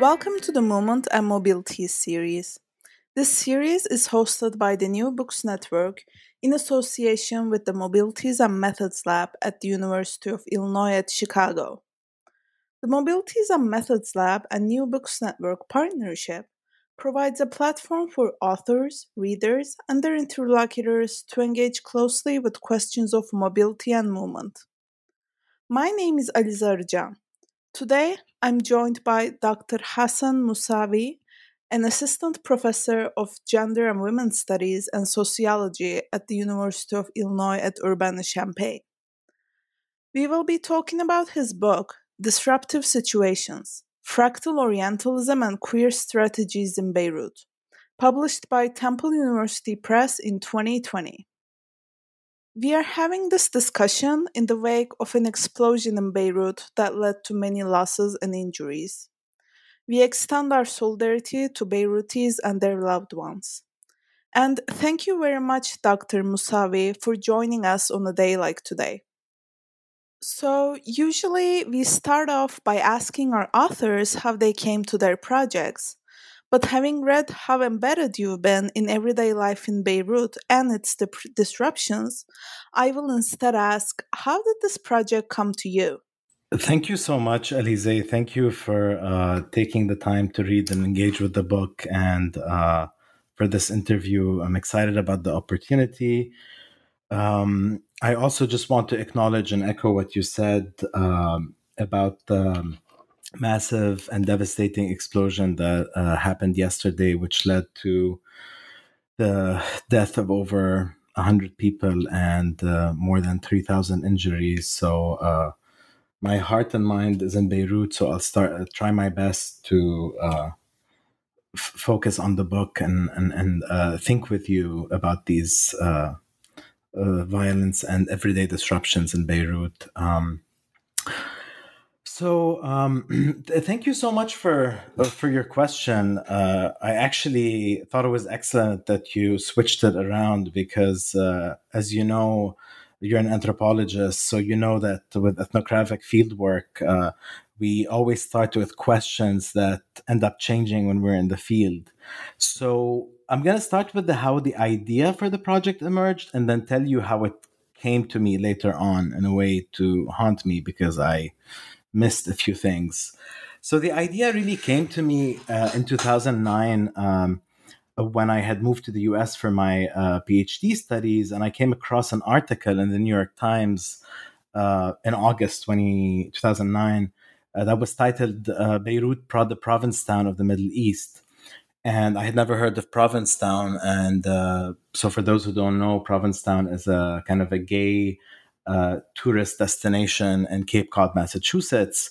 Welcome to the Movement and Mobility series. This series is hosted by the New Books Network in association with the Mobilities and Methods Lab at the University of Illinois at Chicago. The Mobilities and Methods Lab and New Books Network partnership provides a platform for authors, readers, and their interlocutors to engage closely with questions of mobility and movement. My name is Aliza Arjan. Today, I'm joined by Dr. Ghassan Moussawi, an assistant professor of gender and women's studies and sociology at the University of Illinois at Urbana-Champaign. We will be talking about his book, Disruptive Situations Fractal Orientalism and Queer Strategies in Beirut, published by Temple University Press in 2020. We are having this discussion in the wake of an explosion in Beirut that led to many losses and injuries. We extend our solidarity to Beirutis and their loved ones. And thank you very much, Dr. Moussawi, for joining us on a day like today. So, usually we start off by asking our authors how they came to their projects. But having read how embedded you've been in everyday life in Beirut and its dip- disruptions, I will instead ask how did this project come to you? Thank you so much, Alize. Thank you for uh, taking the time to read and engage with the book and uh, for this interview. I'm excited about the opportunity. Um, I also just want to acknowledge and echo what you said um, about the massive and devastating explosion that uh, happened yesterday, which led to the death of over 100 people and uh, more than 3,000 injuries. So, uh, my heart and mind is in Beirut, so I'll start uh, try my best to uh, f- focus on the book and and, and uh, think with you about these violence and everyday disruptions in Beirut. Um, so, um, thank you so much for uh, for your question. Uh, I actually thought it was excellent that you switched it around because, uh, as you know, you're an anthropologist, so you know that with ethnographic fieldwork, uh, we always start with questions that end up changing when we're in the field. So, I'm going to start with the how the idea for the project emerged, and then tell you how it came to me later on in a way to haunt me because I missed a few things. So the idea really came to me uh, in 2009 um, when I had moved to the US for my uh, PhD studies, and I came across an article in the New York Times uh, in August 20, 2009 uh, that was titled uh, Beirut, the Provincetown of the Middle East. And I had never heard of Provincetown. And uh, so, for those who don't know, Provincetown is a kind of a gay uh, tourist destination in Cape Cod, Massachusetts.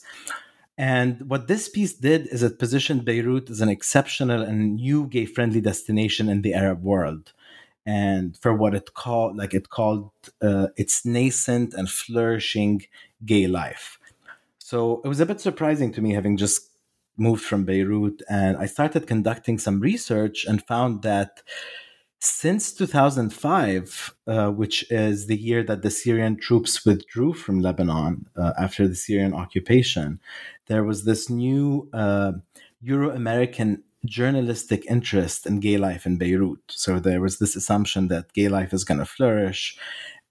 And what this piece did is it positioned Beirut as an exceptional and new gay friendly destination in the Arab world. And for what it called, like it called uh, its nascent and flourishing gay life. So it was a bit surprising to me having just moved from Beirut. And I started conducting some research and found that since 2005, uh, which is the year that the Syrian troops withdrew from Lebanon uh, after the Syrian occupation, there was this new uh, Euro American journalistic interest in gay life in Beirut. So there was this assumption that gay life is going to flourish.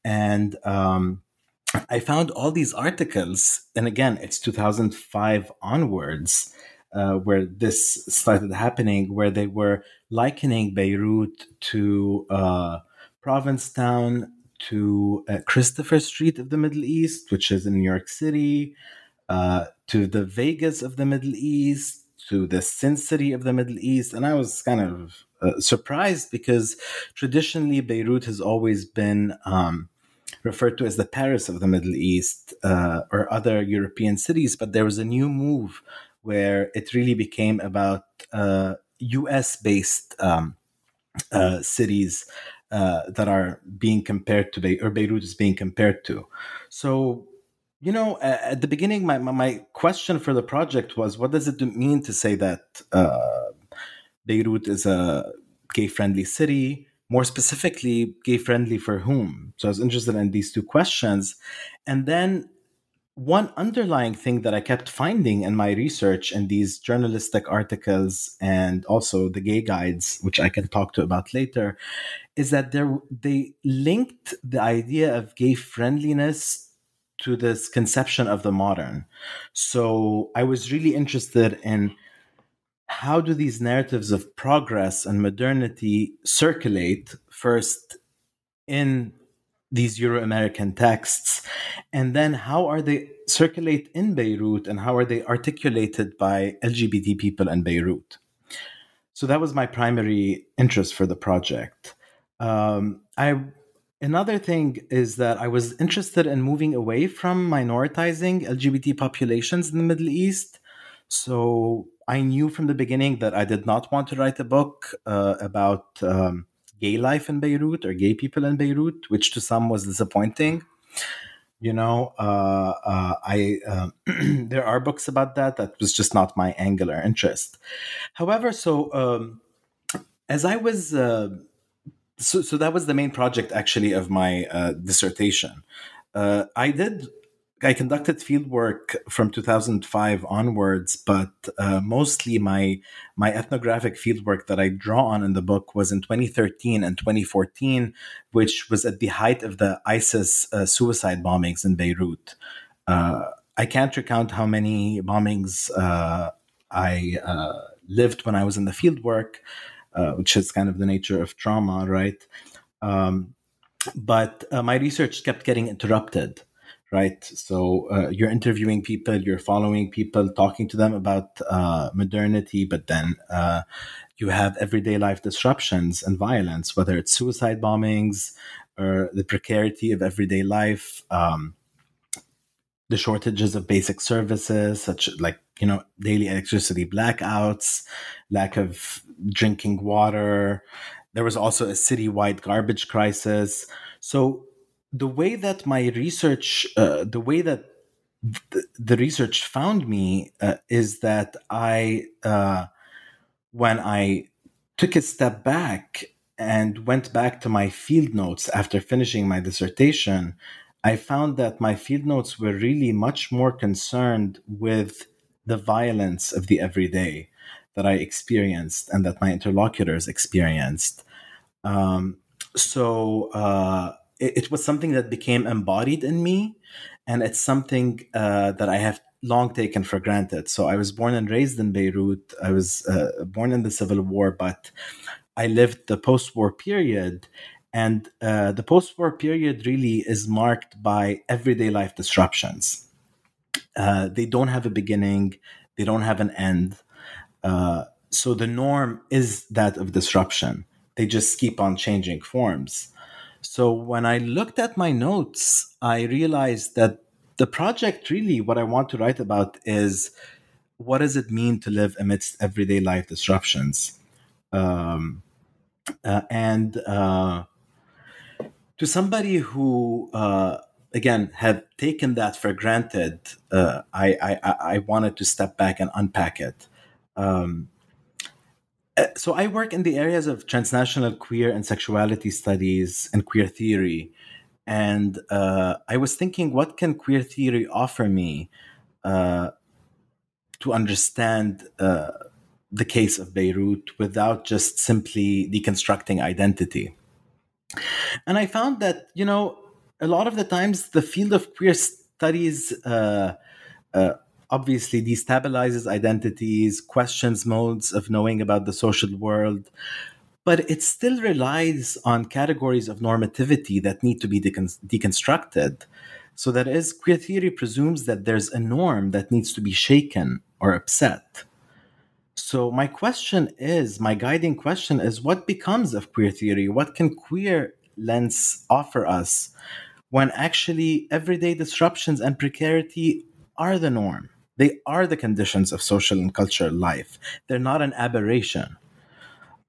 And um, I found all these articles, and again, it's 2005 onwards uh, where this started happening, where they were likening Beirut to uh, Provincetown, to uh, Christopher Street of the Middle East, which is in New York City, uh, to the Vegas of the Middle East, to the Sin City of the Middle East. And I was kind of uh, surprised because traditionally Beirut has always been um, referred to as the Paris of the Middle East uh, or other European cities, but there was a new move where it really became about uh, US based um, uh, cities uh, that are being compared to, or Beirut is being compared to. So, you know, at the beginning, my, my question for the project was what does it mean to say that uh, Beirut is a gay friendly city? More specifically, gay friendly for whom? So I was interested in these two questions. And then one underlying thing that I kept finding in my research and these journalistic articles and also the gay guides, which I can talk to about later, is that there they linked the idea of gay friendliness to this conception of the modern. So I was really interested in how do these narratives of progress and modernity circulate first in these Euro American texts? And then how are they circulate in Beirut and how are they articulated by LGBT people in Beirut? So that was my primary interest for the project. Um, I another thing is that I was interested in moving away from minoritizing LGBT populations in the Middle East. So I knew from the beginning that I did not want to write a book uh, about um, gay life in Beirut or gay people in Beirut, which to some was disappointing. You know, uh, uh, I uh, there are books about that. That was just not my angular interest. However, so um, as I was, uh, so so that was the main project actually of my uh, dissertation. Uh, I did I conducted field work from 2005 onwards, but uh, mostly my my ethnographic field work that I draw on in the book was in 2013 and 2014, which was at the height of the ISIS uh, suicide bombings in Beirut. Uh, I can't recount how many bombings uh, I uh, lived when I was in the field work, uh, which is kind of the nature of trauma, right? Um, but my research kept getting interrupted right? So uh, you're interviewing people, you're following people, talking to them about uh, modernity, but then uh, you have everyday life disruptions and violence, whether it's suicide bombings or the precarity of everyday life, um, the shortages of basic services, such like you know daily electricity blackouts, lack of drinking water. There was also a citywide garbage crisis. So the way that my research, uh, the way that the, the research found me uh, is that I, uh, when I took a step back and went back to my field notes after finishing my dissertation, I found that my field notes were really much more concerned with the violence of the everyday that I experienced and that my interlocutors experienced. Um, so, uh, it, it, was something that became embodied in me, and it's something uh, that I have long taken for granted. So I was born and raised in Beirut. I was uh, born in the civil war, but I lived the post-war period, and uh, the post-war period really is marked by everyday life disruptions. Uh, they don't have a beginning. They don't have an end. Uh, so the norm is that of disruption. They just keep on changing forms. So when I looked at my notes, I realized that the project really, what I want to write about is what does it mean to live amidst everyday life disruptions? Um, uh, and uh, to somebody who, uh, again, had taken that for granted, uh, I, I, I wanted to step back and unpack it. Um, so I work in the areas of transnational queer and sexuality studies and queer theory, and uh, I was thinking, what can queer theory offer me uh, to understand uh, the case of Beirut without just simply deconstructing identity? And I found that you know a lot of the times the field of queer studies uh, obviously destabilizes identities, questions modes of knowing about the social world, but it still relies on categories of normativity that need to be decon- deconstructed. So that is, queer theory presumes that there's a norm that needs to be shaken or upset. So my question is, my guiding question is, what becomes of queer theory? What can queer lens offer us when actually everyday disruptions and precarity are the norm. They are the conditions of social and cultural life. They're not an aberration.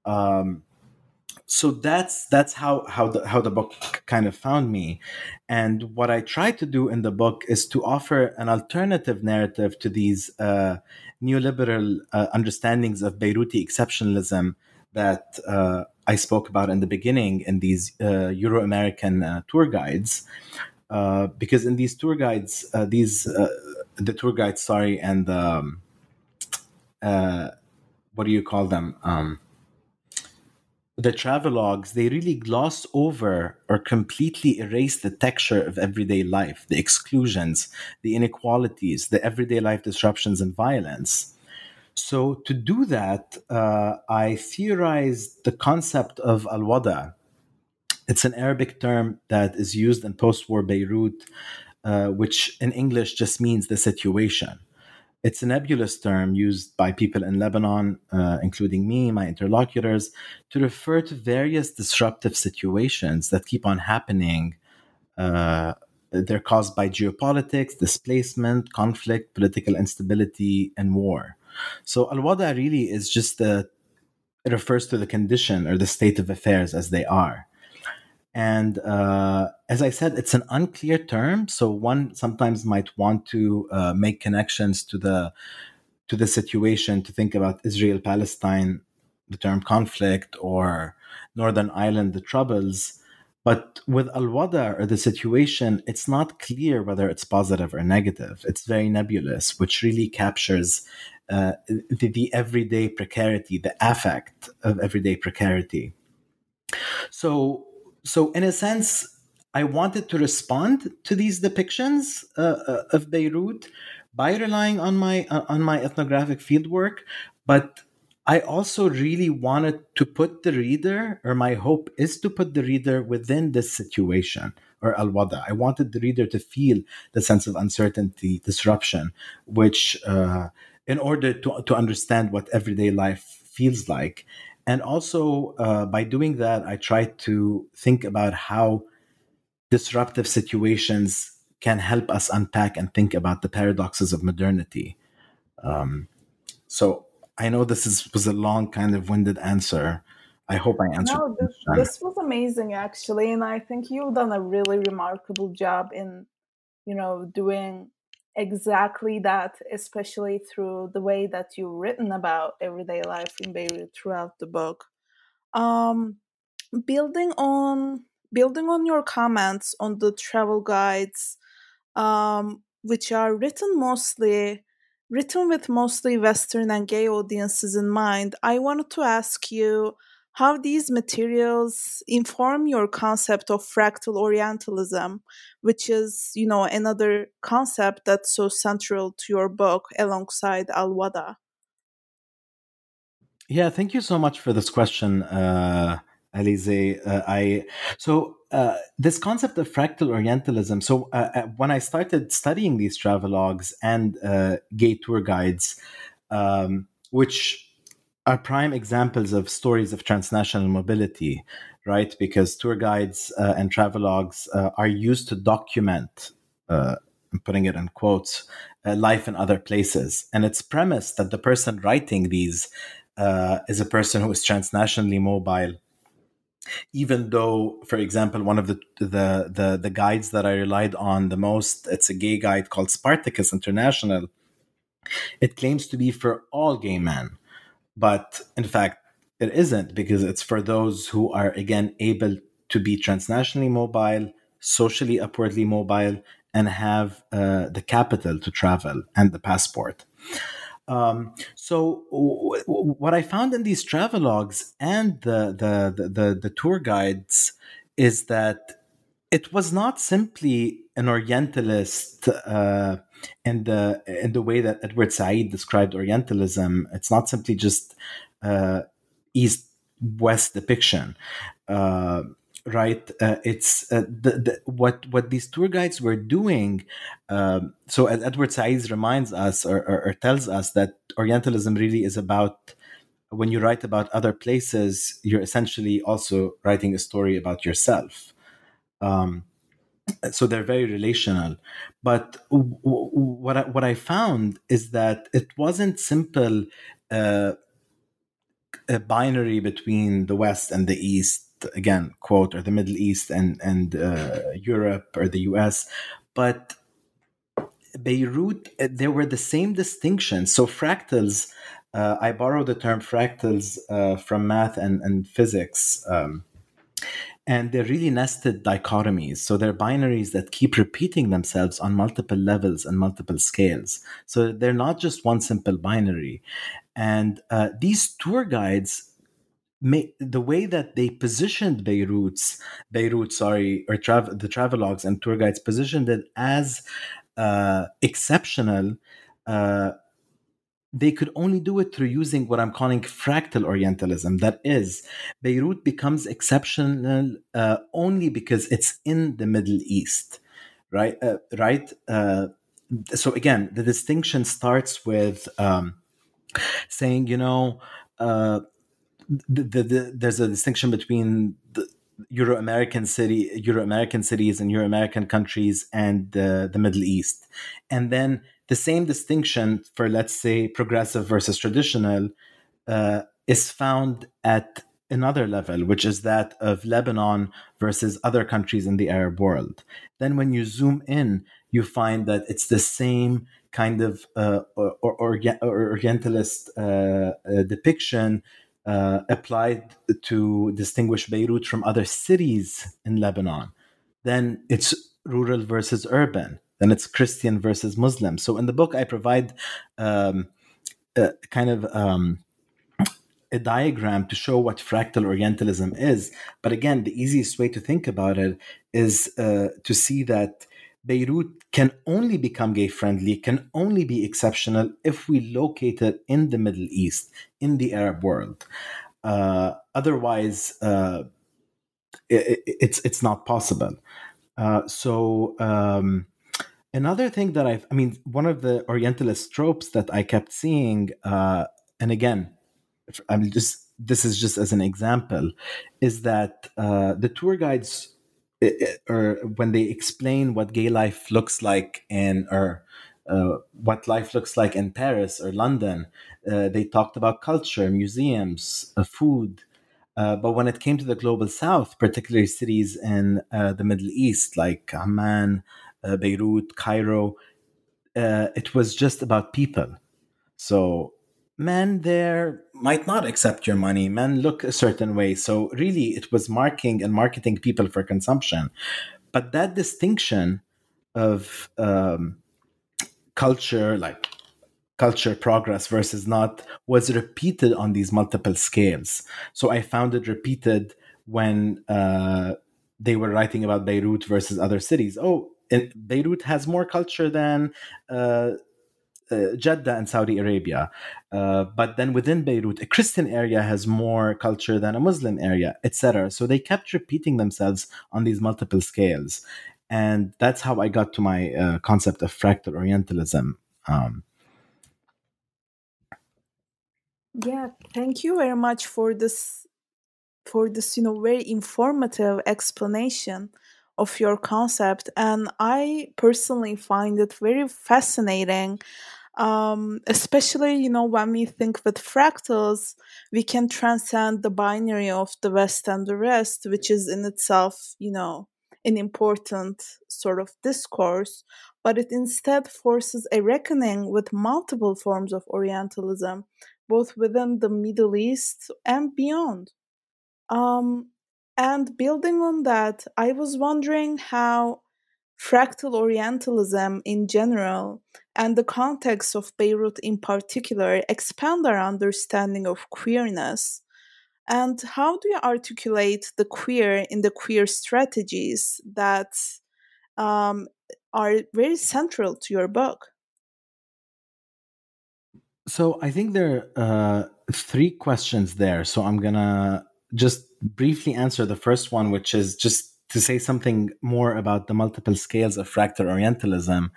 Um, so that's that's how how the how the book kind of found me and what i try to do in the book is to offer an alternative narrative to these uh, neoliberal uh, understandings of beiruti exceptionalism that uh, i spoke about in the beginning in these uh, euro-american uh, tour guides uh, because in these tour guides these the tour guides sorry and um, what do you call them? Um, the travelogues they really gloss over or completely erase the texture of everyday life the exclusions the inequalities the everyday life disruptions and violence. So to do that uh, i theorized the concept of al-wada. It's an arabic term that is used in post-war beirut uh, which in english just means the situation it's a nebulous term used by people in Lebanon, uh, including me, my interlocutors, to refer to various disruptive situations that keep on happening. Uh, they're caused by geopolitics, displacement, conflict, political instability, and war. So al wada really is just the, it refers to the condition or the state of affairs as they are. And uh, as I said, it's an unclear term, so one sometimes might want to uh, make connections to the to the situation to think about Israel Palestine, the term conflict, or Northern Ireland, the troubles. But with Al Wada or the situation, it's not clear whether it's positive or negative. It's very nebulous, which really captures uh, the, the everyday precarity, the affect of everyday precarity. So so in a sense, I wanted to respond to these depictions uh, uh, of Beirut by relying on my uh, on my ethnographic fieldwork, but I also really wanted to put the reader, or my hope is to put the reader within this situation or al wada. I wanted the reader to feel the sense of uncertainty, disruption, which, uh, in order to, to understand what everyday life feels like and also uh, by doing that i try to think about how disruptive situations can help us unpack and think about the paradoxes of modernity. Um, so i know this is, was a long kind of winded answer. I hope i answered no, this, this was amazing actually and i think you've done a really remarkable job in you know doing exactly that, especially through the way that you've written about everyday life in Beirut throughout the book. Um, building on building on your comments on the travel guides, um, which are written mostly written with mostly Western and gay audiences in mind, I wanted to ask you how these materials inform your concept of fractal orientalism which is you know another concept that's so central to your book alongside al-wada yeah thank you so much for this question uh, Alize. Uh, I so uh, this concept of fractal Orientalism. So uh, uh when I started studying these travelogues and uh, gay tour guides, um, which are prime examples of stories of transnational mobility, right? Because tour guides uh, and travelogues uh, are used to document, uh, I'm putting it in quotes, uh, life in other places. And it's premised that the person writing these uh, is a person who is transnationally mobile. Even though, for example, one of the, the the the guides that I relied on the most, it's a gay guide called Spartacus International. It claims to be for all gay men but in fact, it isn't because it's for those who are, again, able to be transnationally mobile, socially upwardly mobile, and have uh, the capital to travel and the passport. Um, so w- w- what I found in these travelogues and the, the, the, the, the tour guides is that it was not simply an Orientalist uh, in the in the way that Edward Said described Orientalism. It's not simply just uh, East West depiction. Uh, right uh, it's uh, the, the, what what these tour guides were doing um, so as edward said reminds us or, or, or, tells us that orientalism really is about when you write about other places you're essentially also writing a story about yourself um, so they're very relational. But w- w- what I, what I found is that it wasn't simple. Uh, a binary between the West and the East, again, quote, or the Middle East and and uh, Europe or the U.S., but Beirut, uh, there were the same distinctions. So fractals, uh, I borrow the term fractals uh, from math and, and physics. Um, and they're really nested dichotomies. So they're binaries that keep repeating themselves on multiple levels and multiple scales. So they're not just one simple binary. And uh, these tour guides May, the way that they positioned Beirut's Beirut, sorry, or travel the travelogues and tour guides positioned it as uh, exceptional, uh, they could only do it through using what I'm calling fractal Orientalism. That is, Beirut becomes exceptional uh, only because it's in the Middle East, right? Uh, right. Uh, so again, the distinction starts with um, saying, you know, uh, the, the, the, there's a distinction between the, Euro American city, Euro American cities and Euro American countries and the Middle East, and then the same distinction for let's say progressive versus traditional uh, is found at another level, which is that of Lebanon versus other countries in the Arab world. Then, when you zoom in, you find that it's the same kind of uh, or, or, Orientalist uh, uh, depiction uh, applied to distinguish Beirut from other cities in Lebanon. Then it's rural versus urban. Then it's Christian versus Muslim. So in the book, I provide um, a kind of um, a diagram to show what fractal Orientalism is. But again, the easiest way to think about it is uh, to see that Beirut can only become gay friendly, can only be exceptional if we locate it in the Middle East, in the Arab world. Uh, otherwise, uh, it, it's it's not possible. Uh, so um, another thing that I've, I mean, one of the Orientalist tropes that I kept seeing, uh, and again, I'm just this is just as an example, is that uh, the tour guides or when they explain what gay life looks like in or uh, what life looks like in Paris or London, uh, they talked about culture, museums, uh, food. Uh, but when it came to the global south, particularly cities in uh, the Middle East like Amman, uh, Beirut, Cairo, it was just about people. So men there might not accept your money. Men look a certain way. So really, it was marking and marketing people for consumption. But that distinction of um, culture, like culture progress versus not, was repeated on these multiple scales. So I found it repeated when uh, they were writing about Beirut versus other cities. Oh, Beirut has more culture than uh, uh, Jeddah and Saudi Arabia. Uh, but then within Beirut, a Christian area has more culture than a Muslim area, etc. So they kept repeating themselves on these multiple scales. And that's how I got to my uh, concept of fractal Orientalism. Um, yeah, thank you very much for this for this you know very informative explanation of your concept and i personally find it very fascinating um, especially you know when we think with fractals we can transcend the binary of the west and the rest which is in itself you know an important sort of discourse but it instead forces a reckoning with multiple forms of orientalism both within the middle east and beyond. Um, and building on that i was wondering how fractal orientalism in general and the context of Beirut in particular expand our understanding of queerness? And how do you articulate the queer in the queer strategies that um, are very central to your book? So I think there are uh, three questions there. So I'm to just briefly answer the first one, which is just to say something more about the multiple scales of fractal Orientalism.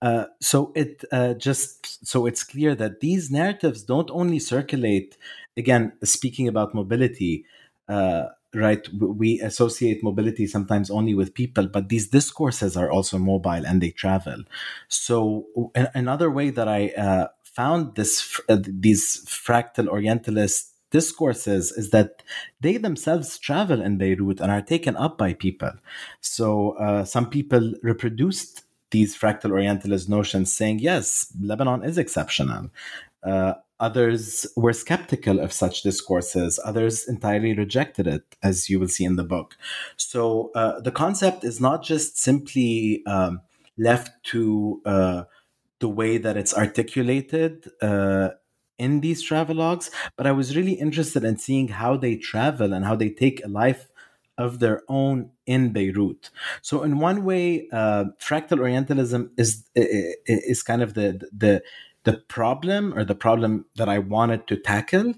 Uh, so it uh, just so it's clear that these narratives don't only circulate. Again, speaking about mobility, uh, right we associate mobility sometimes only with people but these discourses are also mobile and they travel so another way that i uh, found this uh, these fractal orientalist discourses is that they themselves travel in beirut and are taken up by people so uh, some people reproduced these fractal orientalist notions saying yes lebanon is exceptional uh, Others were skeptical of such discourses. Others entirely rejected it, as you will see in the book. So uh, the concept is not just simply um, left to uh, the way that it's articulated uh, in these travelogues, but I was really interested in seeing how they travel and how they take a life of their own in Beirut. So in one way, uh, fractal Orientalism is is kind of the the the problem or the problem that I wanted to tackle.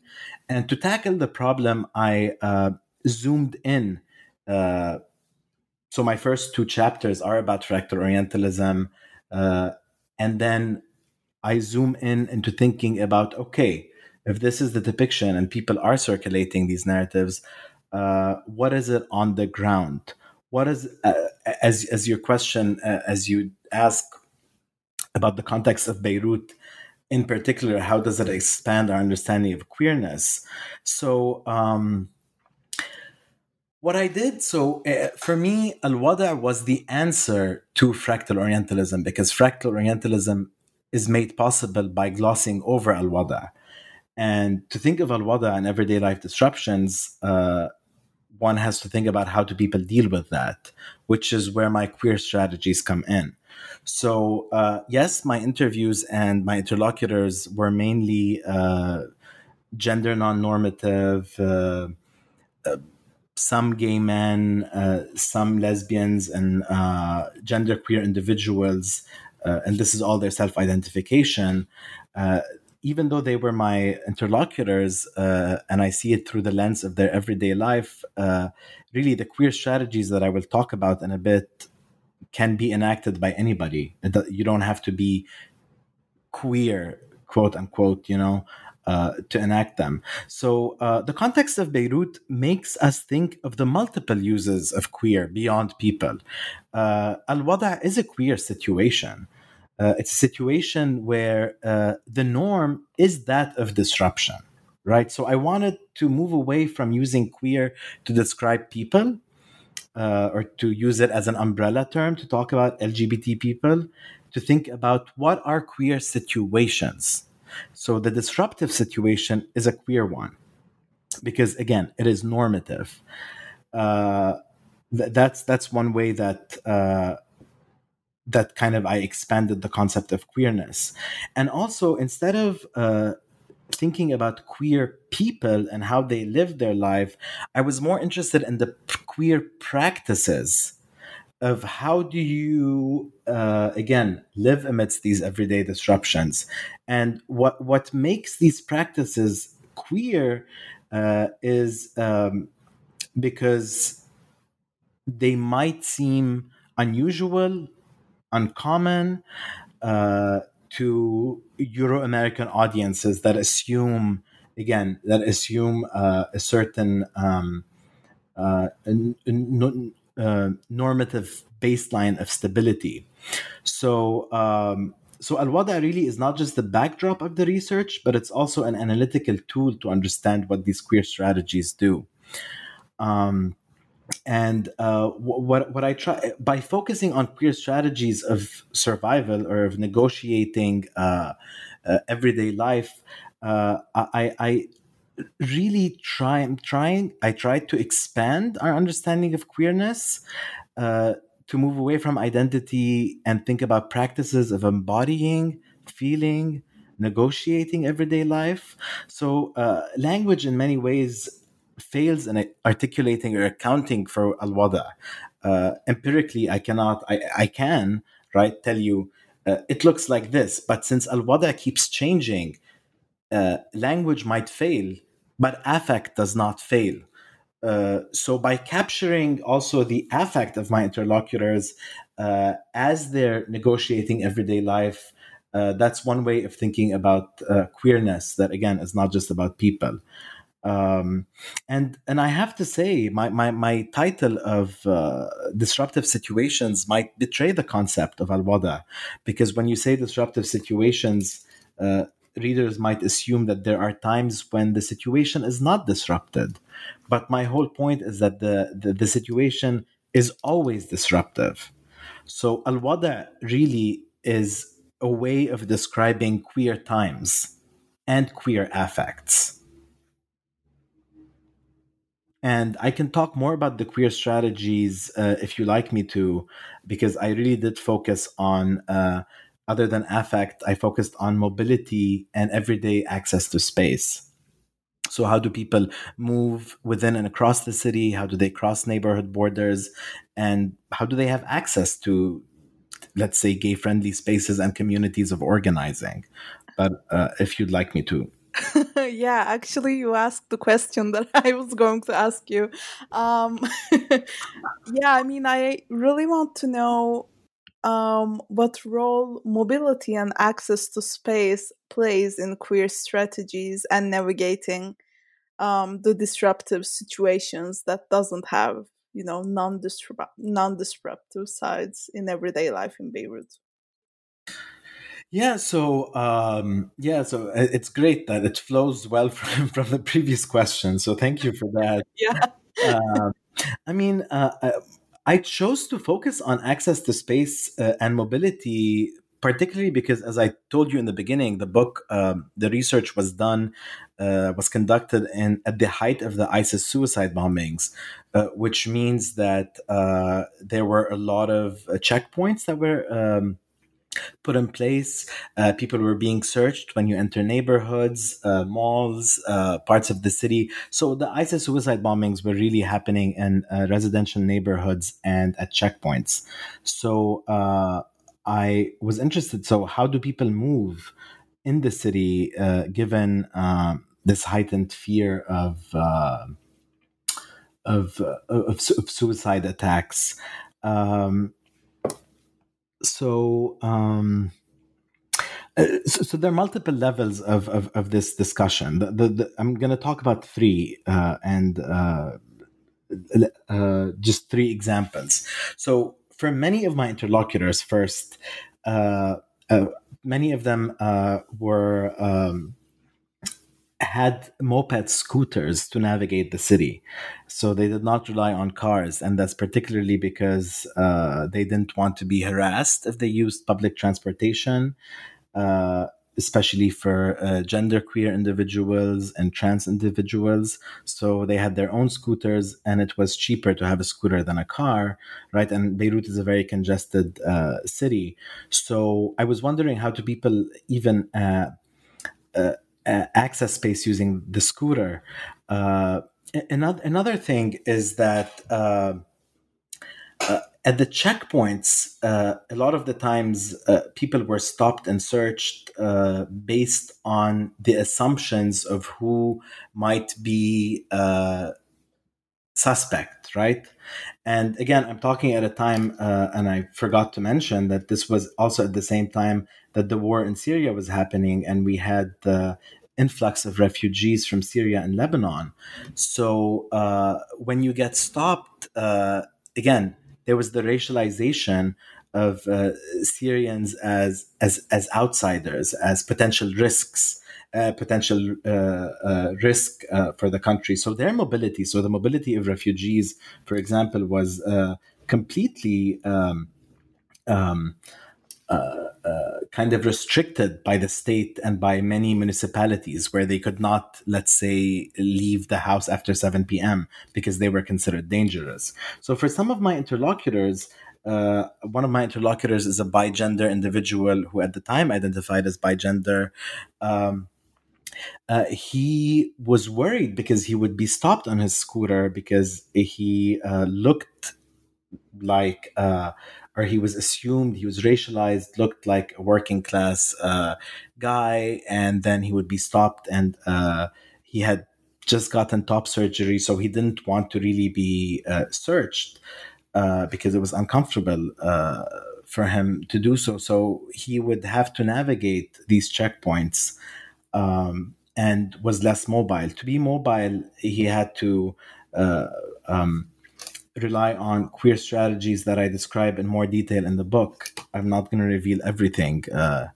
And to tackle the problem, I uh, zoomed in. Uh, so my first two chapters are about fractal Orientalism. Uh, and then I zoom in into thinking about okay, if this is the depiction and people are circulating these narratives, uh, what is it on the ground? What is, uh, as, as your question, uh, as you ask about the context of Beirut, in particular, how does it expand our understanding of queerness? So, um, what I did, so uh, for me, Al Wada was the answer to fractal Orientalism because fractal Orientalism is made possible by glossing over Al Wada. And to think of Al Wada and everyday life disruptions, uh, one has to think about how do people deal with that, which is where my queer strategies come in. So, uh, yes, my interviews and my interlocutors were mainly uh, gender non normative, uh, uh, some gay men, uh, some lesbians, and uh, genderqueer individuals. And this is all their self identification. even though they were my interlocutors, and I see it through the lens of their everyday life, really the queer strategies that I will talk about in a bit can be enacted by anybody. You don't have to be queer, quote unquote, you know, uh, to enact them. So uh, the context of Beirut makes us think of the multiple uses of queer beyond people. Uh, Al Wada is a queer situation. Uh, it's a situation where uh, the norm is that of disruption, right? So I wanted to move away from using queer to describe people uh, or to use it as an umbrella term to talk about LGBT people, to think about what are queer situations. So the disruptive situation is a queer one because again, it is normative. Uh, th- that's that's one way that uh, that kind of I expanded the concept of queerness, and also instead of uh, thinking about queer people and how they live their life, I was more interested in the queer practices of how do you uh, again live amidst these everyday disruptions? And what what makes these practices queer uh, is um, because they might seem unusual uncommon uh, to Euro American audiences that assume, again, that assume uh, a certain um, uh, n- n- uh, normative baseline of stability. So, um, so Al-Wada really is not just the backdrop of the research, but it's also an analytical tool to understand what these queer strategies do. Um, and uh, what what I try by focusing on queer strategies of survival or of negotiating uh, uh, everyday life, uh, I, I really try. I'm trying. I try to expand our understanding of queerness. Uh, to move away from identity and think about practices of embodying, feeling, negotiating everyday life. So, uh, language in many ways fails in articulating or accounting for al wada. Uh, empirically, I cannot, I, I can, right, tell you uh, it looks like this. But since al wada keeps changing, uh, language might fail, but affect does not fail. Uh, so by capturing also the affect of my interlocutors uh, as they're negotiating everyday life, uh, that's one way of thinking about queerness that again is not just about people. Um, and and I have to say, my my, my title of uh, disruptive situations might betray the concept of alwada, because when you say disruptive situations, uh, readers might assume that there are times when the situation is not disrupted. But my whole point is that the, the, the situation is always disruptive. So alwada really is a way of describing queer times and queer affects. And I can talk more about the queer strategies uh, if you like me to, because I really did focus on, uh, other than affect, I focused on mobility and everyday access to space. So, how do people move within and across the city? How do they cross neighborhood borders? And how do they have access to, let's say, gay friendly spaces and communities of organizing? But uh, if you'd like me to yeah, actually, you asked the question that I was going to ask you. Um, yeah, I mean, I really want to know um, what role mobility and access to space plays in queer strategies and navigating um, the disruptive situations that doesn't have, you know, non-disruptive sides in everyday life in Beirut. Yeah, so um, yeah, so uh, it's great that it flows well from, from the previous question. So thank you for that. yeah. uh, I mean, uh, uh, I chose to focus on access to space uh, and mobility, particularly because, as I told you in the beginning, the book, um, the research was done, uh, was conducted in at the height of the ISIS suicide bombings, which means that there were a lot of checkpoints that were. Um, put in place. Uh, people were being searched when you enter neighborhoods, uh, malls, uh, parts of the city. So the ISIS suicide bombings were really happening in uh, residential neighborhoods and at checkpoints. So uh, I was interested. So how do people move in the city uh, given um, this heightened fear of of, of, of suicide attacks? Um, so um, uh, so, so, there are multiple levels of, of, of this discussion. The, the, the, I'm going to talk about three uh, and uh, uh, just three examples. So, for many of my interlocutors, first, uh, uh, many of them were um, had moped scooters to navigate the city. So they did not rely on cars. And that's particularly because uh, they didn't want to be harassed if they used public transportation, uh, especially for uh, genderqueer individuals and trans individuals. So they had their own scooters, and it was cheaper to have a scooter than a car, right? And Beirut is a very congested uh, city. So I was wondering how do people even uh, uh, access space using the scooter. Uh, another another thing is that uh, uh at the checkpoints, uh, a lot of the times uh, people were stopped and searched based on the assumptions of who might be suspect, right? And again, I'm talking at a time, and I forgot to mention that this was also at the same time that the war in Syria was happening, and we had the influx of refugees from Syria and Lebanon. So uh, when you get stopped, uh, again, there was the racialization of uh, Syrians as as as outsiders, as potential risks. Uh, potential uh, uh, risk for the country. So their mobility, so the mobility of refugees, for example, was completely um, um, uh, uh, kind of restricted by the state and by many municipalities where they could not, let's say, leave the house after 7 p.m. because they were considered dangerous. So for some of my interlocutors, uh, one of my interlocutors is a bigender individual who at the time identified as bigender. Um, uh, he was worried because he would be stopped on his scooter because he uh, looked like uh, or he was assumed he was racialized, looked like a working class uh, guy, and then he would be stopped. And uh, he had just gotten top surgery, so he didn't want to really be uh, searched because it was uncomfortable for him to do so. So he would have to navigate these checkpoints. Um, and was less mobile. To be mobile, he had to uh, um, rely on queer strategies that I describe in more detail in the book. I'm not going to reveal everything. Uh,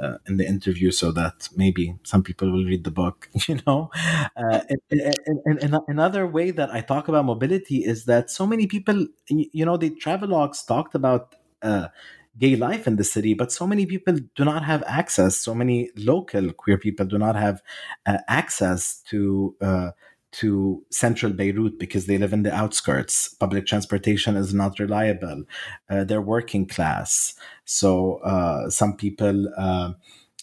uh, in the interview so that maybe some people will read the book you know uh, and, and, and, another way that i talk about mobility is that so many people you know the travelogues talked about uh, gay life in the city but so many people do not have access so many local queer people do not have uh, access to uh, to central Beirut because they live in the outskirts. Public transportation is not reliable. Uh, they're working class. So uh, some people, uh,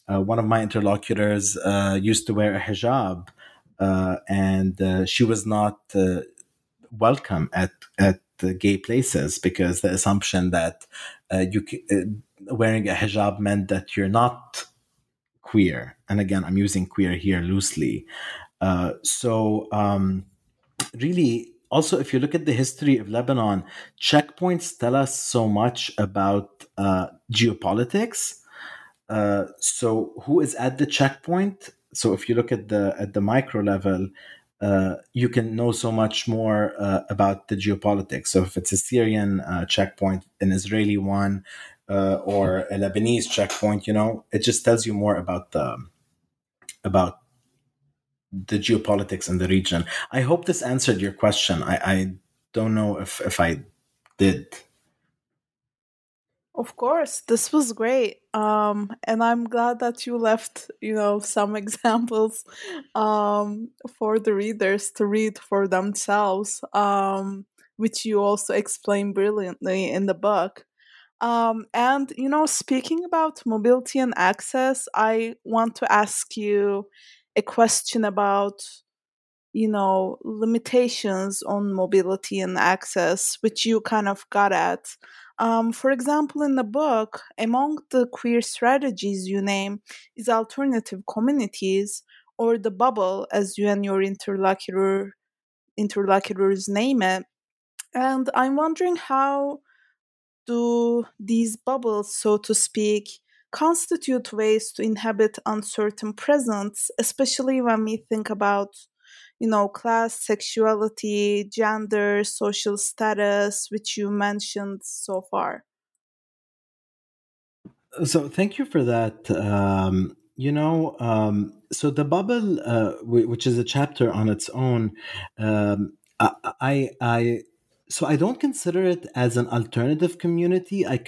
uh one of my interlocutors used to wear a hijab and she was not welcome at, at gay places because the assumption that you wearing a hijab meant that you're not queer. And again, I'm using queer here loosely. Uh, so, um, really, also, if you look at the history of Lebanon, checkpoints tell us so much about uh, geopolitics. Uh, so, who is at the checkpoint? So, if you look at the at the micro level, uh, you can know so much more uh, about the geopolitics. So, if it's a Syrian uh, checkpoint, an Israeli one, or a Lebanese checkpoint, you know, it just tells you more about the about the geopolitics in the region. I hope this answered your question. I, I don't know if, if I did. Of course, this was great. Um, and I'm glad that you left, you know, some examples um, for the readers to read for themselves, um, which you also explain brilliantly in the book. Um, and, you know, speaking about mobility and access, I want to ask you a question about you know limitations on mobility and access which you kind of got at um, for example in the book among the queer strategies you name is alternative communities or the bubble as you and your interlocutor interlocutors name it. And i'm wondering how do these bubbles so to speak constitute ways to inhabit uncertain presence, especially when we think about, you know, class, sexuality, gender, social status, which you mentioned so far. So, thank you for that. Um, you know, um, so the bubble, uh, which is a chapter on its own, um, I, I so I don't consider it as an alternative community. I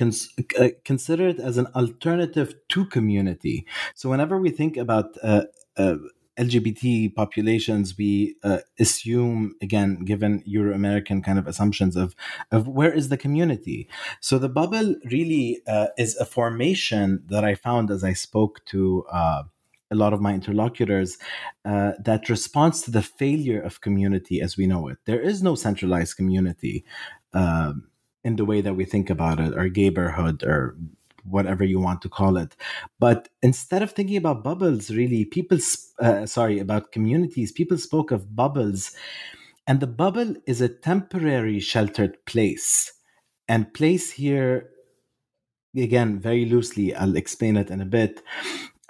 uh, consider it as an alternative to community. So whenever we think about uh, uh, LGBT populations, we uh, assume again, given Euro American kind of assumptions of of where is the community. So the bubble really uh, is a formation that I found as I spoke to uh, a lot of my interlocutors uh, that responds to the failure of community as we know it. There is no centralized community um, in the way that we think about it, or neighborhood, or whatever you want to call it. But instead of thinking about bubbles, really, people, uh, sorry, about communities, people spoke of bubbles. And the bubble is a temporary sheltered place. And place here, again, very loosely, I'll explain it in a bit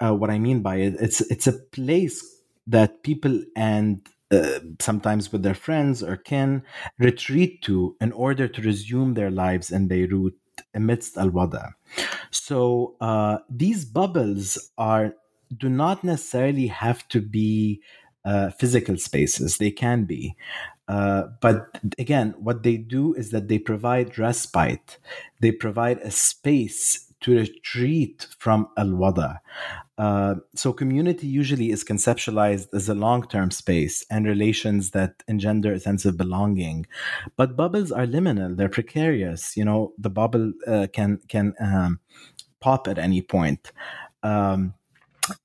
uh, what I mean by it. It's it's a place that people and uh, sometimes with their friends or kin retreat to in order to resume their lives in Beirut amidst al wada. So uh, these bubbles are do not necessarily have to be uh, physical spaces. They can be. Uh, but again, what they do is that they provide respite. They provide a space to retreat from al wada. Uh, so, community usually is conceptualized as a long term space and relations that engender a sense of belonging. But bubbles are liminal, they're precarious. You know, the bubble uh, can, can um, pop at any point. Um,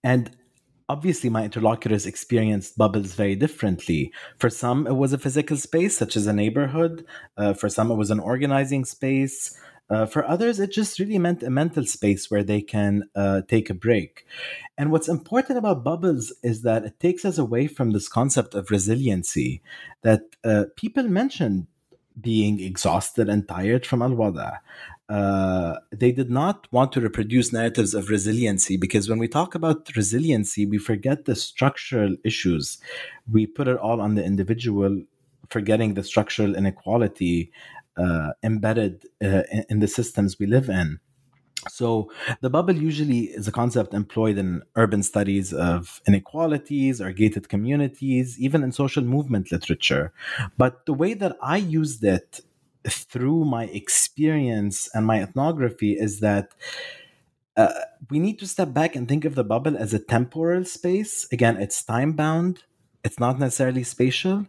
and obviously my interlocutors experienced bubbles very differently for some it was a physical space such as a neighborhood uh, for some it was an organizing space uh, for others, it just really meant a mental space where they can uh, take a break. And what's important about bubbles is that it takes us away from this concept of resiliency that uh, people mentioned being exhausted and tired from al wada. uh, they did not want to reproduce narratives of resiliency because when we talk about resiliency, we forget the structural issues. We put it all on the individual, forgetting the structural inequality uh, embedded uh, in, in the systems we live in. So, the bubble usually is a concept employed in urban studies of inequalities or gated communities, even in social movement literature. But the way that I used it through my experience and my ethnography is that uh, we need to step back and think of the bubble as a temporal space. Again, it's time bound, it's not necessarily spatial.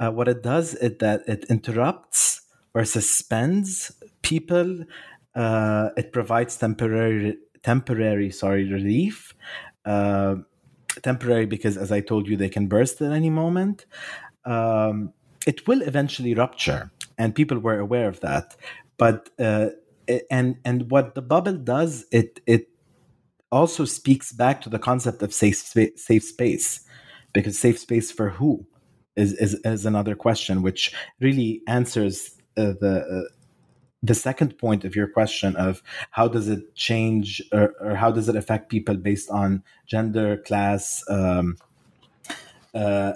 Uh, what it does is that it interrupts or suspends people. Uh, it provides temporary temporary sorry relief. Uh, temporary because, as I told you, they can burst at any moment. Um, it will eventually rupture and people were aware of that. But uh, and and what the bubble does, it it also speaks back to the concept of safe safe space, because safe space for who is is, is another question, which really answers uh, the. Uh, the second point of your question of how does it change or, or how does it affect people based on gender class um, uh,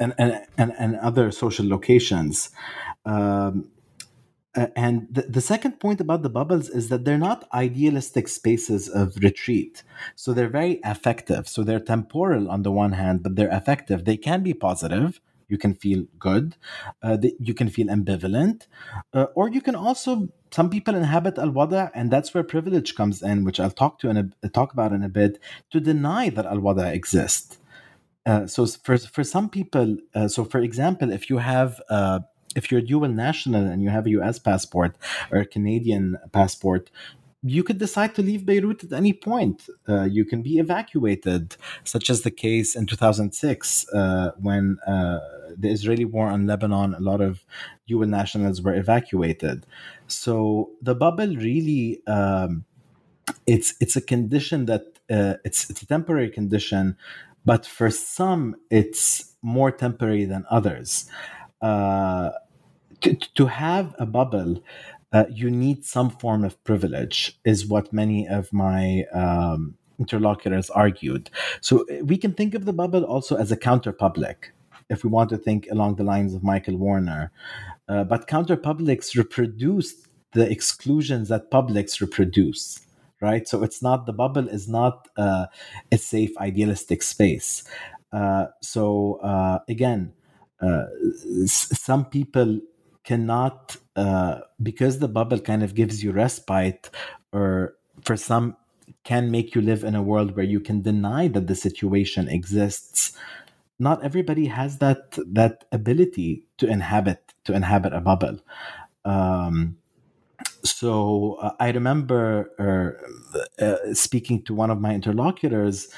and, and, and, and other social locations um, and the, the second point about the bubbles is that they're not idealistic spaces of retreat. So they're very affective. So they're temporal on the one hand, but they're affective. They can be positive. You can feel good. Uh, you can feel ambivalent. Uh, or you can also, some people inhabit al wada, and that's where privilege comes in, which I'll talk to in a, talk about in a bit, to deny that al wada exists. Uh, so for, for some people, uh, so for example, if you have uh, if you're a dual national and you have a US passport or a Canadian passport, you could decide to leave Beirut at any point. Uh, you can be evacuated, such as the case in 2006 uh, when uh, the Israeli war on Lebanon, a lot of UN nationals were evacuated. So the bubble really. Um, it's it's a condition that uh, it's it's a temporary condition, but for some it's more temporary than others. Uh, to, to have a bubble, uh, you need some form of privilege, is what many of my um, interlocutors argued. So uh, we can think of the bubble also as a counter public, if we want to think along the lines of Michael Warner. Uh, but counter publics reproduce the exclusions that publics reproduce. Right, so it's not the bubble is not uh, a safe idealistic space. Uh, so uh, again, some people cannot uh, because the bubble kind of gives you respite or for some can make you live in a world where you can deny that the situation exists. Not everybody has that that ability to inhabit to inhabit a bubble. Um, so uh, I remember uh, speaking to one of my interlocutors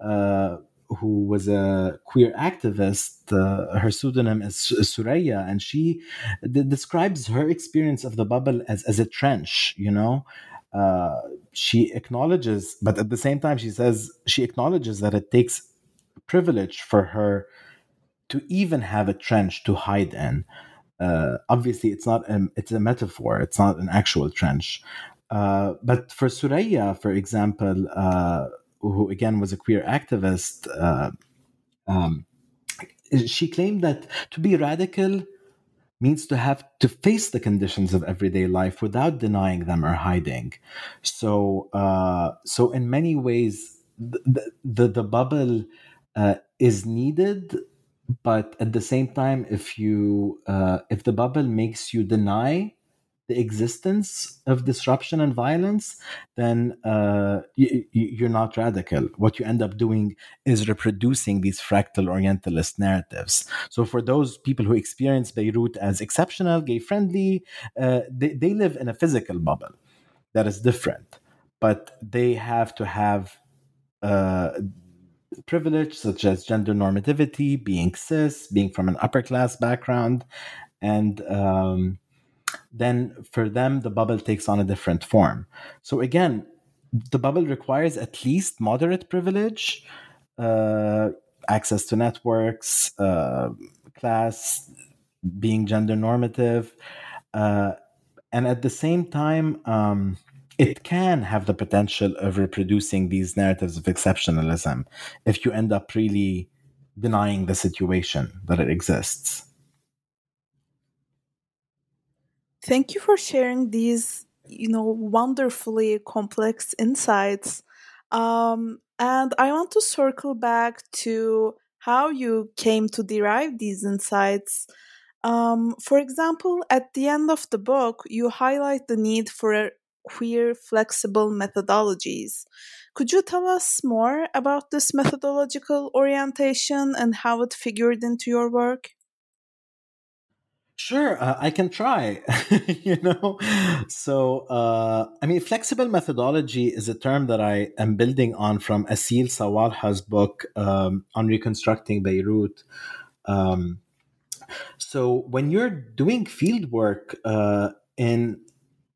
uh, who was a queer activist. Uh, her pseudonym is Suraya, and she d- describes her experience of the bubble as, as a trench, you know. Uh, she acknowledges, but at the same time, she says she acknowledges that it takes privilege for her to even have a trench to hide in. Uh, obviously, it's not a, it's a metaphor. It's not an actual trench. Uh, but for Suraya, for example, uh, who again was a queer activist, uh, um, she claimed that to be radical means to have to face the conditions of everyday life without denying them or hiding. So, uh, so in many ways, the the, the bubble uh, is needed, but at the same time, if you uh, if the bubble makes you deny the existence of disruption and violence, then uh, you, you're not radical. What you end up doing is reproducing these fractal Orientalist narratives. So, for those people who experience Beirut as exceptional, gay friendly, uh, they, they live in a physical bubble that is different, but they have to have. Uh, privilege such as gender normativity, being cis, being from an upper class background, and um, then for them the bubble takes on a different form. So again, the bubble requires at least moderate privilege, uh, access to networks, uh, class, being gender normative. Uh, and at the same time, um, it can have the potential of reproducing these narratives of exceptionalism if you end up really denying the situation that it exists. Thank you for sharing these, you know, wonderfully complex insights. Um, and I want to circle back to how you came to derive these insights. Um, for example, at the end of the book, you highlight the need for queer flexible methodologies. Could you tell us more about this methodological orientation and how it figured into your work? Sure, uh, I can try. you know, so uh, I mean, flexible methodology is a term that I am building on from Aseel Sawalha's book um, on reconstructing Beirut. Um, so when you're doing field work uh, in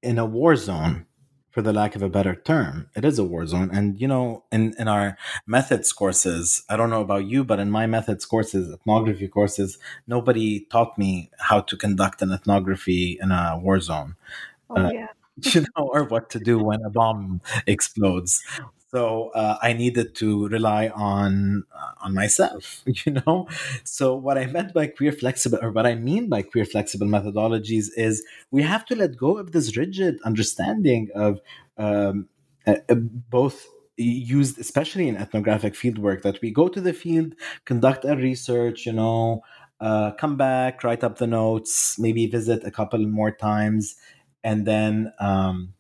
in a war zone, for the lack of a better term. It is a war zone. And, you know, in, in our methods courses, I don't know about you, but in my methods courses, ethnography courses, nobody taught me how to conduct an ethnography in a war zone. Oh, uh, yeah. you know, or what to do when a bomb explodes. So uh, I needed to rely on uh, on myself, you know. So what I meant by queer flexible, or what I mean by queer flexible methodologies, is we have to let go of this rigid understanding of um, uh, uh both used especially in ethnographic fieldwork that we go to the field conduct our research you know uh, come back write up the notes maybe visit a couple more times and then um,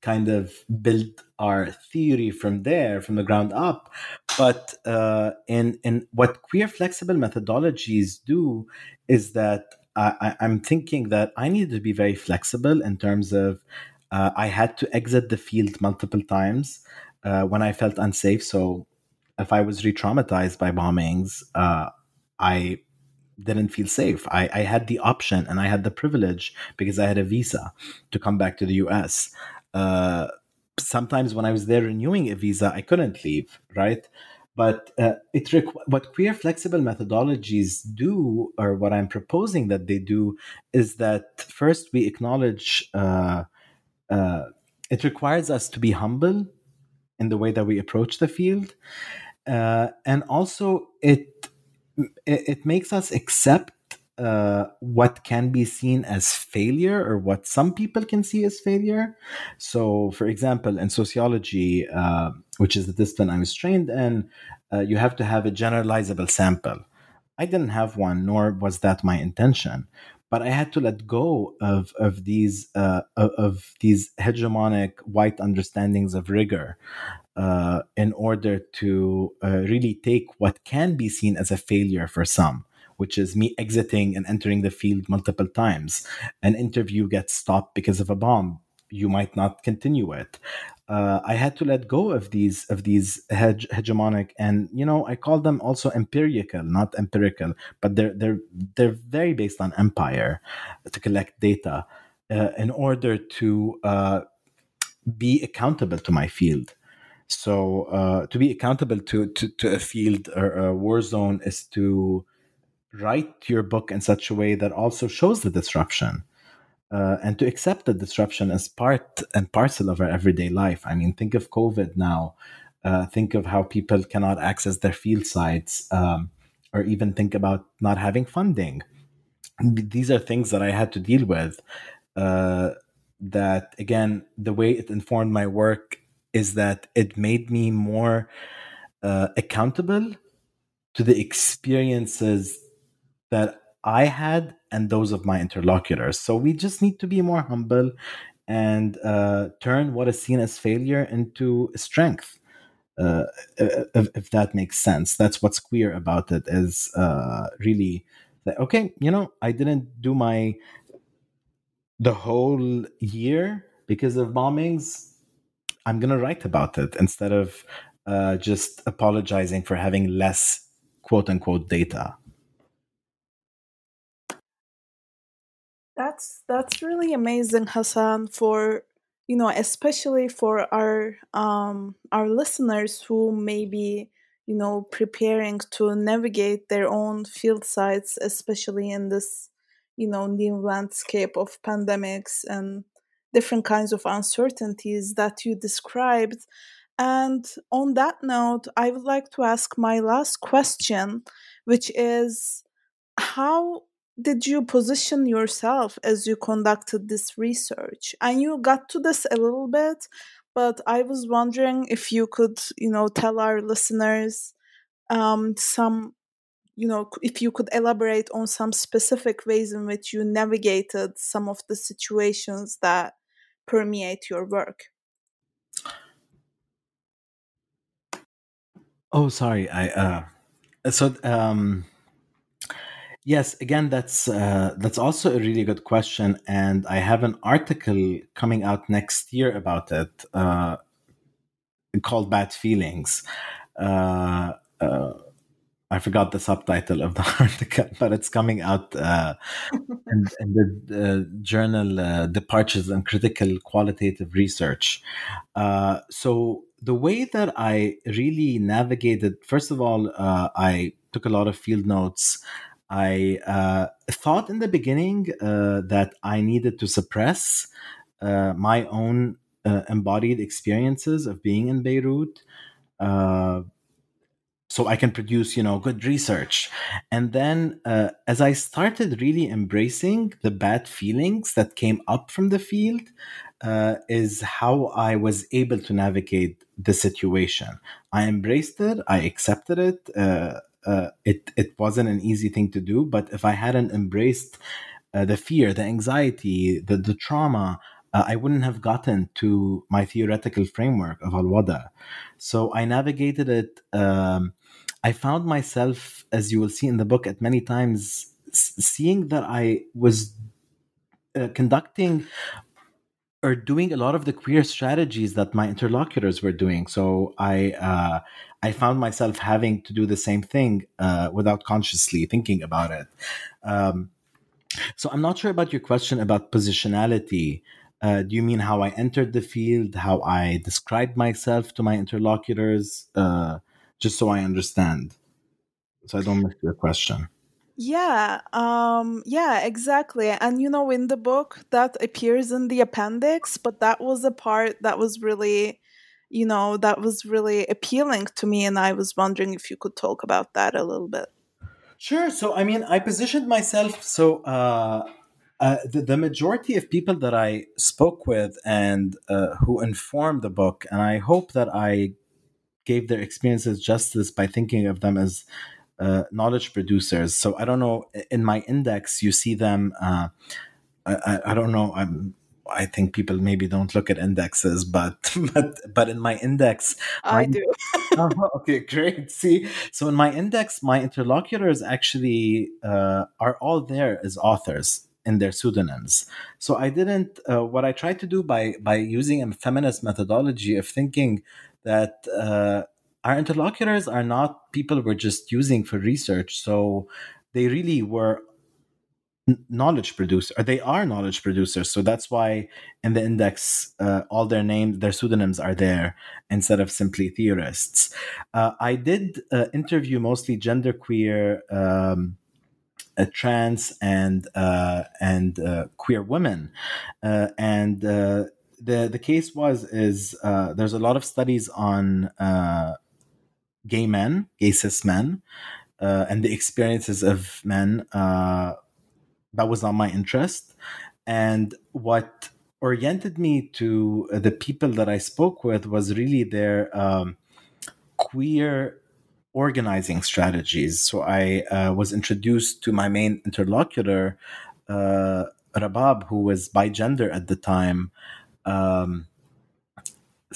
kind of build our theory from there, from the ground up. But uh, in in what queer flexible methodologies do is that I, am thinking that I needed to be very flexible in terms of uh, I had to exit the field multiple times uh, when I felt unsafe. So if I was re-traumatized by bombings, uh, I didn't feel safe. I, I, had the option and I had the privilege because I had a visa to come back to the US. Sometimes when I was there renewing a visa, I couldn't leave, right? But uh, it requ- what queer flexible methodologies do, or what I'm proposing that they do, is that first we acknowledge uh, uh, it requires us to be humble in the way that we approach the field, uh, and also it it makes us accept uh, what can be seen as failure or what some people can see as failure. So, for example, in sociology, uh, which is the discipline I was trained in, uh, you have to have a generalizable sample. I didn't have one, nor was that my intention. But I had to let go of of these uh, of, these hegemonic white understandings of rigor uh, in order to really take what can be seen as a failure for some which is me exiting and entering the field multiple times. An interview gets stopped because of a bomb. You might not continue it. Uh, I had to let go of these of these hege- hegemonic and you know I call them also empirical, not empirical, but they're they're they're very based on empire to collect data uh, in order to uh, be accountable to my field. So uh, to be accountable to, to, to a field or a war zone is to write your book in such a way that also shows the disruption uh, and to accept the disruption as part and parcel of our everyday life. I mean, think of COVID now. Uh, think of how people cannot access their field sites, um, or even think about not having funding. These are things that I had to deal with. Uh, that again, the way it informed my work is that it made me more uh, accountable to the experiences that I had and those of my interlocutors. So we just need to be more humble and uh, turn what is seen as failure into strength. Uh, if, if, that makes sense, that's what's queer about it. Is uh, really that okay? You know, I didn't do my the whole year because of bombings. I'm gonna write about it instead of uh, just apologizing for having less quote unquote data. That's that's really amazing, Hassan, for you know, especially for our um our listeners who may be, you know, preparing to navigate their own field sites, especially in this, you know new landscape of pandemics and different kinds of uncertainties that you described. And on that note i would like to ask my last question which is how did you position yourself as you conducted this research? And you got to this a little bit but i was wondering if you could you know tell our listeners um, some you know if you could elaborate on some specific ways in which you navigated some of the situations that permeate your work. Oh sorry i uh so um yes again that's uh, that's also a really good question and i have an article coming out next year about it uh, called bad feelings uh, uh I forgot the subtitle of the article, but it's coming out uh, in, in, the uh, journal uh, Departures and Critical Qualitative Research. Uh, so, the way that I really navigated, first of all, uh, I took a lot of field notes. I uh, thought in the beginning that I needed to suppress my own embodied experiences of being in Beirut so I can produce, you know, good research. And then uh, as I started really embracing the bad feelings that came up from the field, uh, is how I was able to navigate the situation. I embraced it. I accepted it. Uh, it it wasn't an easy thing to do, but if I hadn't embraced uh, the fear, the anxiety, the the trauma, uh, I wouldn't have gotten to my theoretical framework of al wada. So I navigated it. Um, I found myself, as you will see in the book, at many times seeing that I was uh, conducting or doing a lot of the queer strategies that my interlocutors were doing. So I uh, I found myself having to do the same thing uh, without consciously thinking about it. Um, so I'm not sure about your question about positionality. Uh, do you mean how I entered the field, how I described myself to my interlocutors? Uh, just so I understand, so I don't miss your question. Yeah, um, yeah, exactly. And you know, in the book, that appears in the appendix, but that was a part that was really, you know, that was really appealing to me. And I was wondering if you could talk about that a little bit. Sure. So, I mean, I positioned myself so uh, uh, the, the, majority of people that I spoke with and uh, who informed the book, and I hope that I gave their experiences justice by thinking of them as uh, knowledge producers. So I don't know. In my index, you see them. Uh, I, I, don't know. I'm. I think people maybe don't look at indexes, but but but in my index, I my, do. oh, okay, great. See, so in my index, my interlocutors actually uh, are all there as authors in their pseudonyms. So I didn't. Uh, what I tried to do by by using a feminist methodology of thinking that uh, our interlocutors are not people we're just using for research. So they really were knowledge producers, or they are knowledge producers. So that's why in the index, uh, all their names, their pseudonyms are there instead of simply theorists. Uh, I did uh, interview mostly genderqueer. Um, uh, trans and uh, and uh, queer women, and the the case was is there's a lot of studies on gay men, gay cis men, uh, and the experiences of men. Uh, that was not my interest, and what oriented me to the people that I spoke with was really their um, queer organizing strategies. So I uh, was introduced to my main interlocutor, uh, Rabab, who was bi gender at the time, um,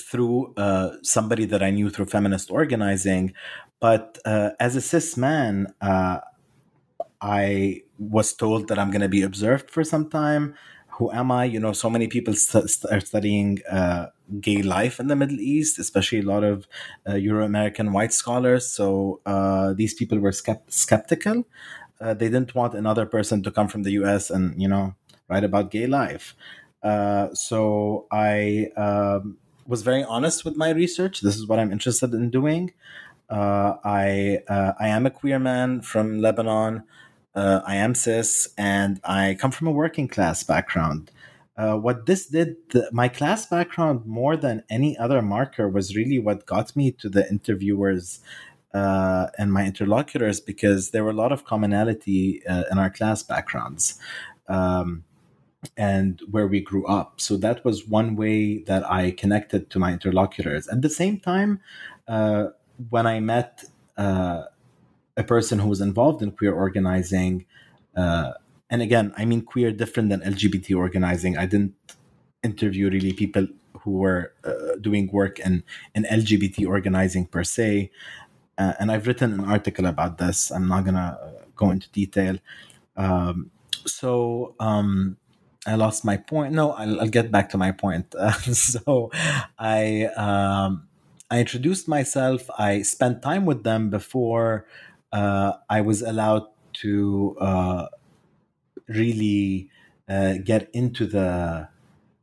through uh, somebody that I knew through feminist organizing. But uh, as a cis man, uh, I was told that I'm going to be observed for some time. Who am I? You know, so many people st- are studying uh, gay life in the Middle East, especially a lot of uh, Euro American white scholars. So uh, these people were skept- skeptical. they didn't want another person to come from the US and, you know, write about gay life. So I um, was very honest with my research. This is what I'm interested in doing. Uh, I uh, I am a queer man from Lebanon. Uh, I am cis, and I come from a working class background. Uh, what this did, the, my class background, more than any other marker, was really what got me to the interviewers uh, and my interlocutors because there were a lot of commonality uh, in our class backgrounds um, and where we grew up. So that was one way that I connected to my interlocutors. At the same time, uh, when I met uh, a person who was involved in queer organizing, uh, and again, I mean queer different than LGBT organizing. I didn't interview really people who were uh, doing work in, in LGBT organizing per se. Uh, and I've written an article about this. I'm not going to go into detail. Um, so um, I lost my point. No, I'll, I'll get back to my point. Uh, so I um, I introduced myself. I spent time with them before uh, I was allowed to uh, really uh, get into the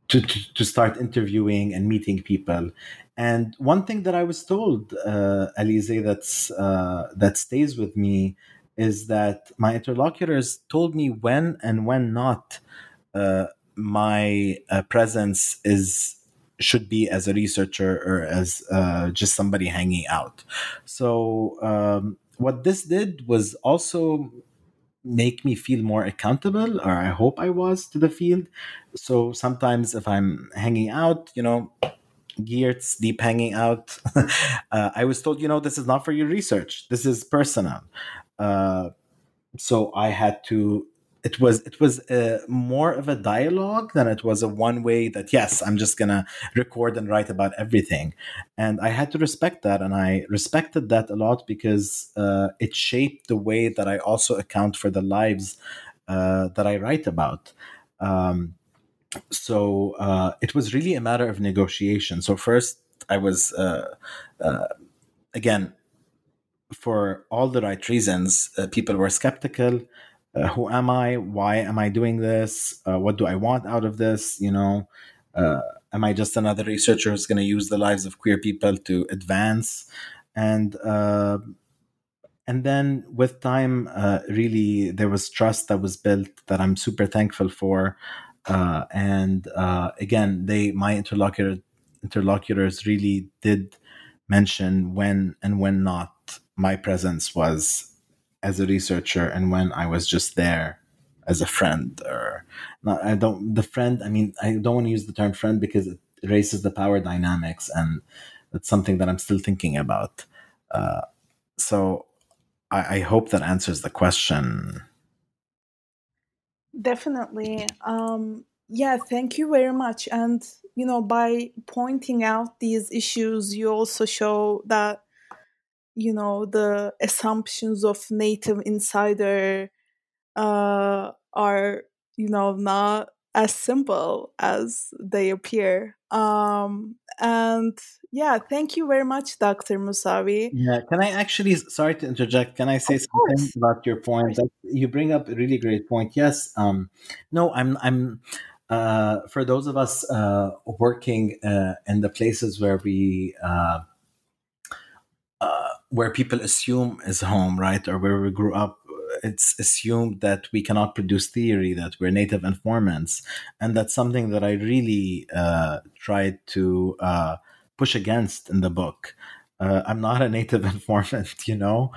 to, to, to start interviewing and meeting people. And one thing that I was told, uh, Alize, that's uh, that stays with me, is that my interlocutors told me when and when not my uh, presence is should be as a researcher or as uh, just somebody hanging out. So um, what this did was also make me feel more accountable or i hope i was to the field. So sometimes if i'm hanging out you know geertz deep hanging out uh, i was told you know this is not for your research. This is personal. Uh, so i had to it was it was a, more of a dialogue than it was a one way that yes i'm just gonna record and write about everything. And i had to respect that and i respected that a lot because uh, it shaped the way that i also account for the lives uh, that i write about. Um, so uh, it was really a matter of negotiation. So first i was uh, uh, again for all the right reasons uh, people were skeptical uh, who am I? Why am I doing this? Uh, what do I want out of this? You know, uh, am I just another researcher who's going to use the lives of queer people to advance? And uh, and then with time, uh, really, there was trust that was built that I'm super thankful for. Uh, and again, they my interlocutor interlocutors really did mention when and when not my presence was as a researcher and when I was just there as a friend or not I don't the friend I mean I don't want to use the term friend because it erases the power dynamics and that's something that I'm still thinking about. Uh, so I, I hope that answers the question. Definitely. Um yeah thank you very much. And you know by pointing out these issues you also show that you know the assumptions of native insider uh, are you know not as simple as they appear. Um, and yeah thank you very much dr Moussawi. Yeah can i actually sorry to interject can i say of something course. about your point? you bring up a really great point. Yes um, no i'm i'm uh, for those of us uh, working uh, in the places where we uh, uh, where people assume is home, right, or where we grew up, it's assumed that we cannot produce theory, that we're native informants, and that's something that I really uh, tried to uh, push against in the book. Uh, I'm not a native informant, you know,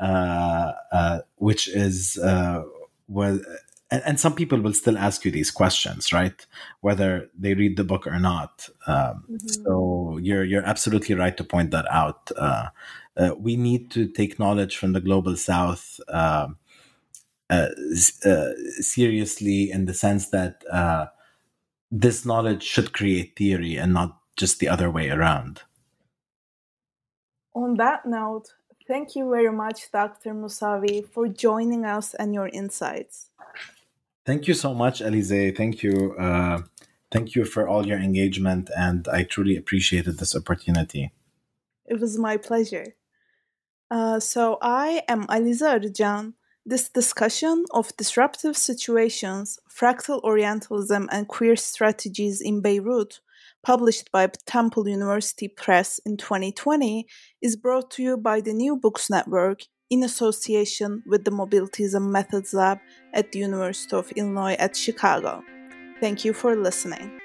uh, uh, which is was and, and, some people will still ask you these questions, right? Whether they read the book or not. Um, mm-hmm. So you're you're absolutely right to point that out. Uh, we need to take knowledge from the global south um, uh, uh, seriously in the sense that uh, this knowledge should create theory and not just the other way around. On that note, thank you very much, Dr. Moussawi, for joining us and your insights. Thank you so much, Alize. Thank you. Uh, thank you for all your engagement, and I truly appreciated this opportunity. It was my pleasure. Uh, so I am Alize Arıcan. This discussion of disruptive situations, fractal Orientalism, and queer strategies in Beirut, published by Temple University Press in 2020, is brought to you by the New Books Network in association with the Mobilities and Methods Lab at the University of Illinois at Chicago. Thank you for listening.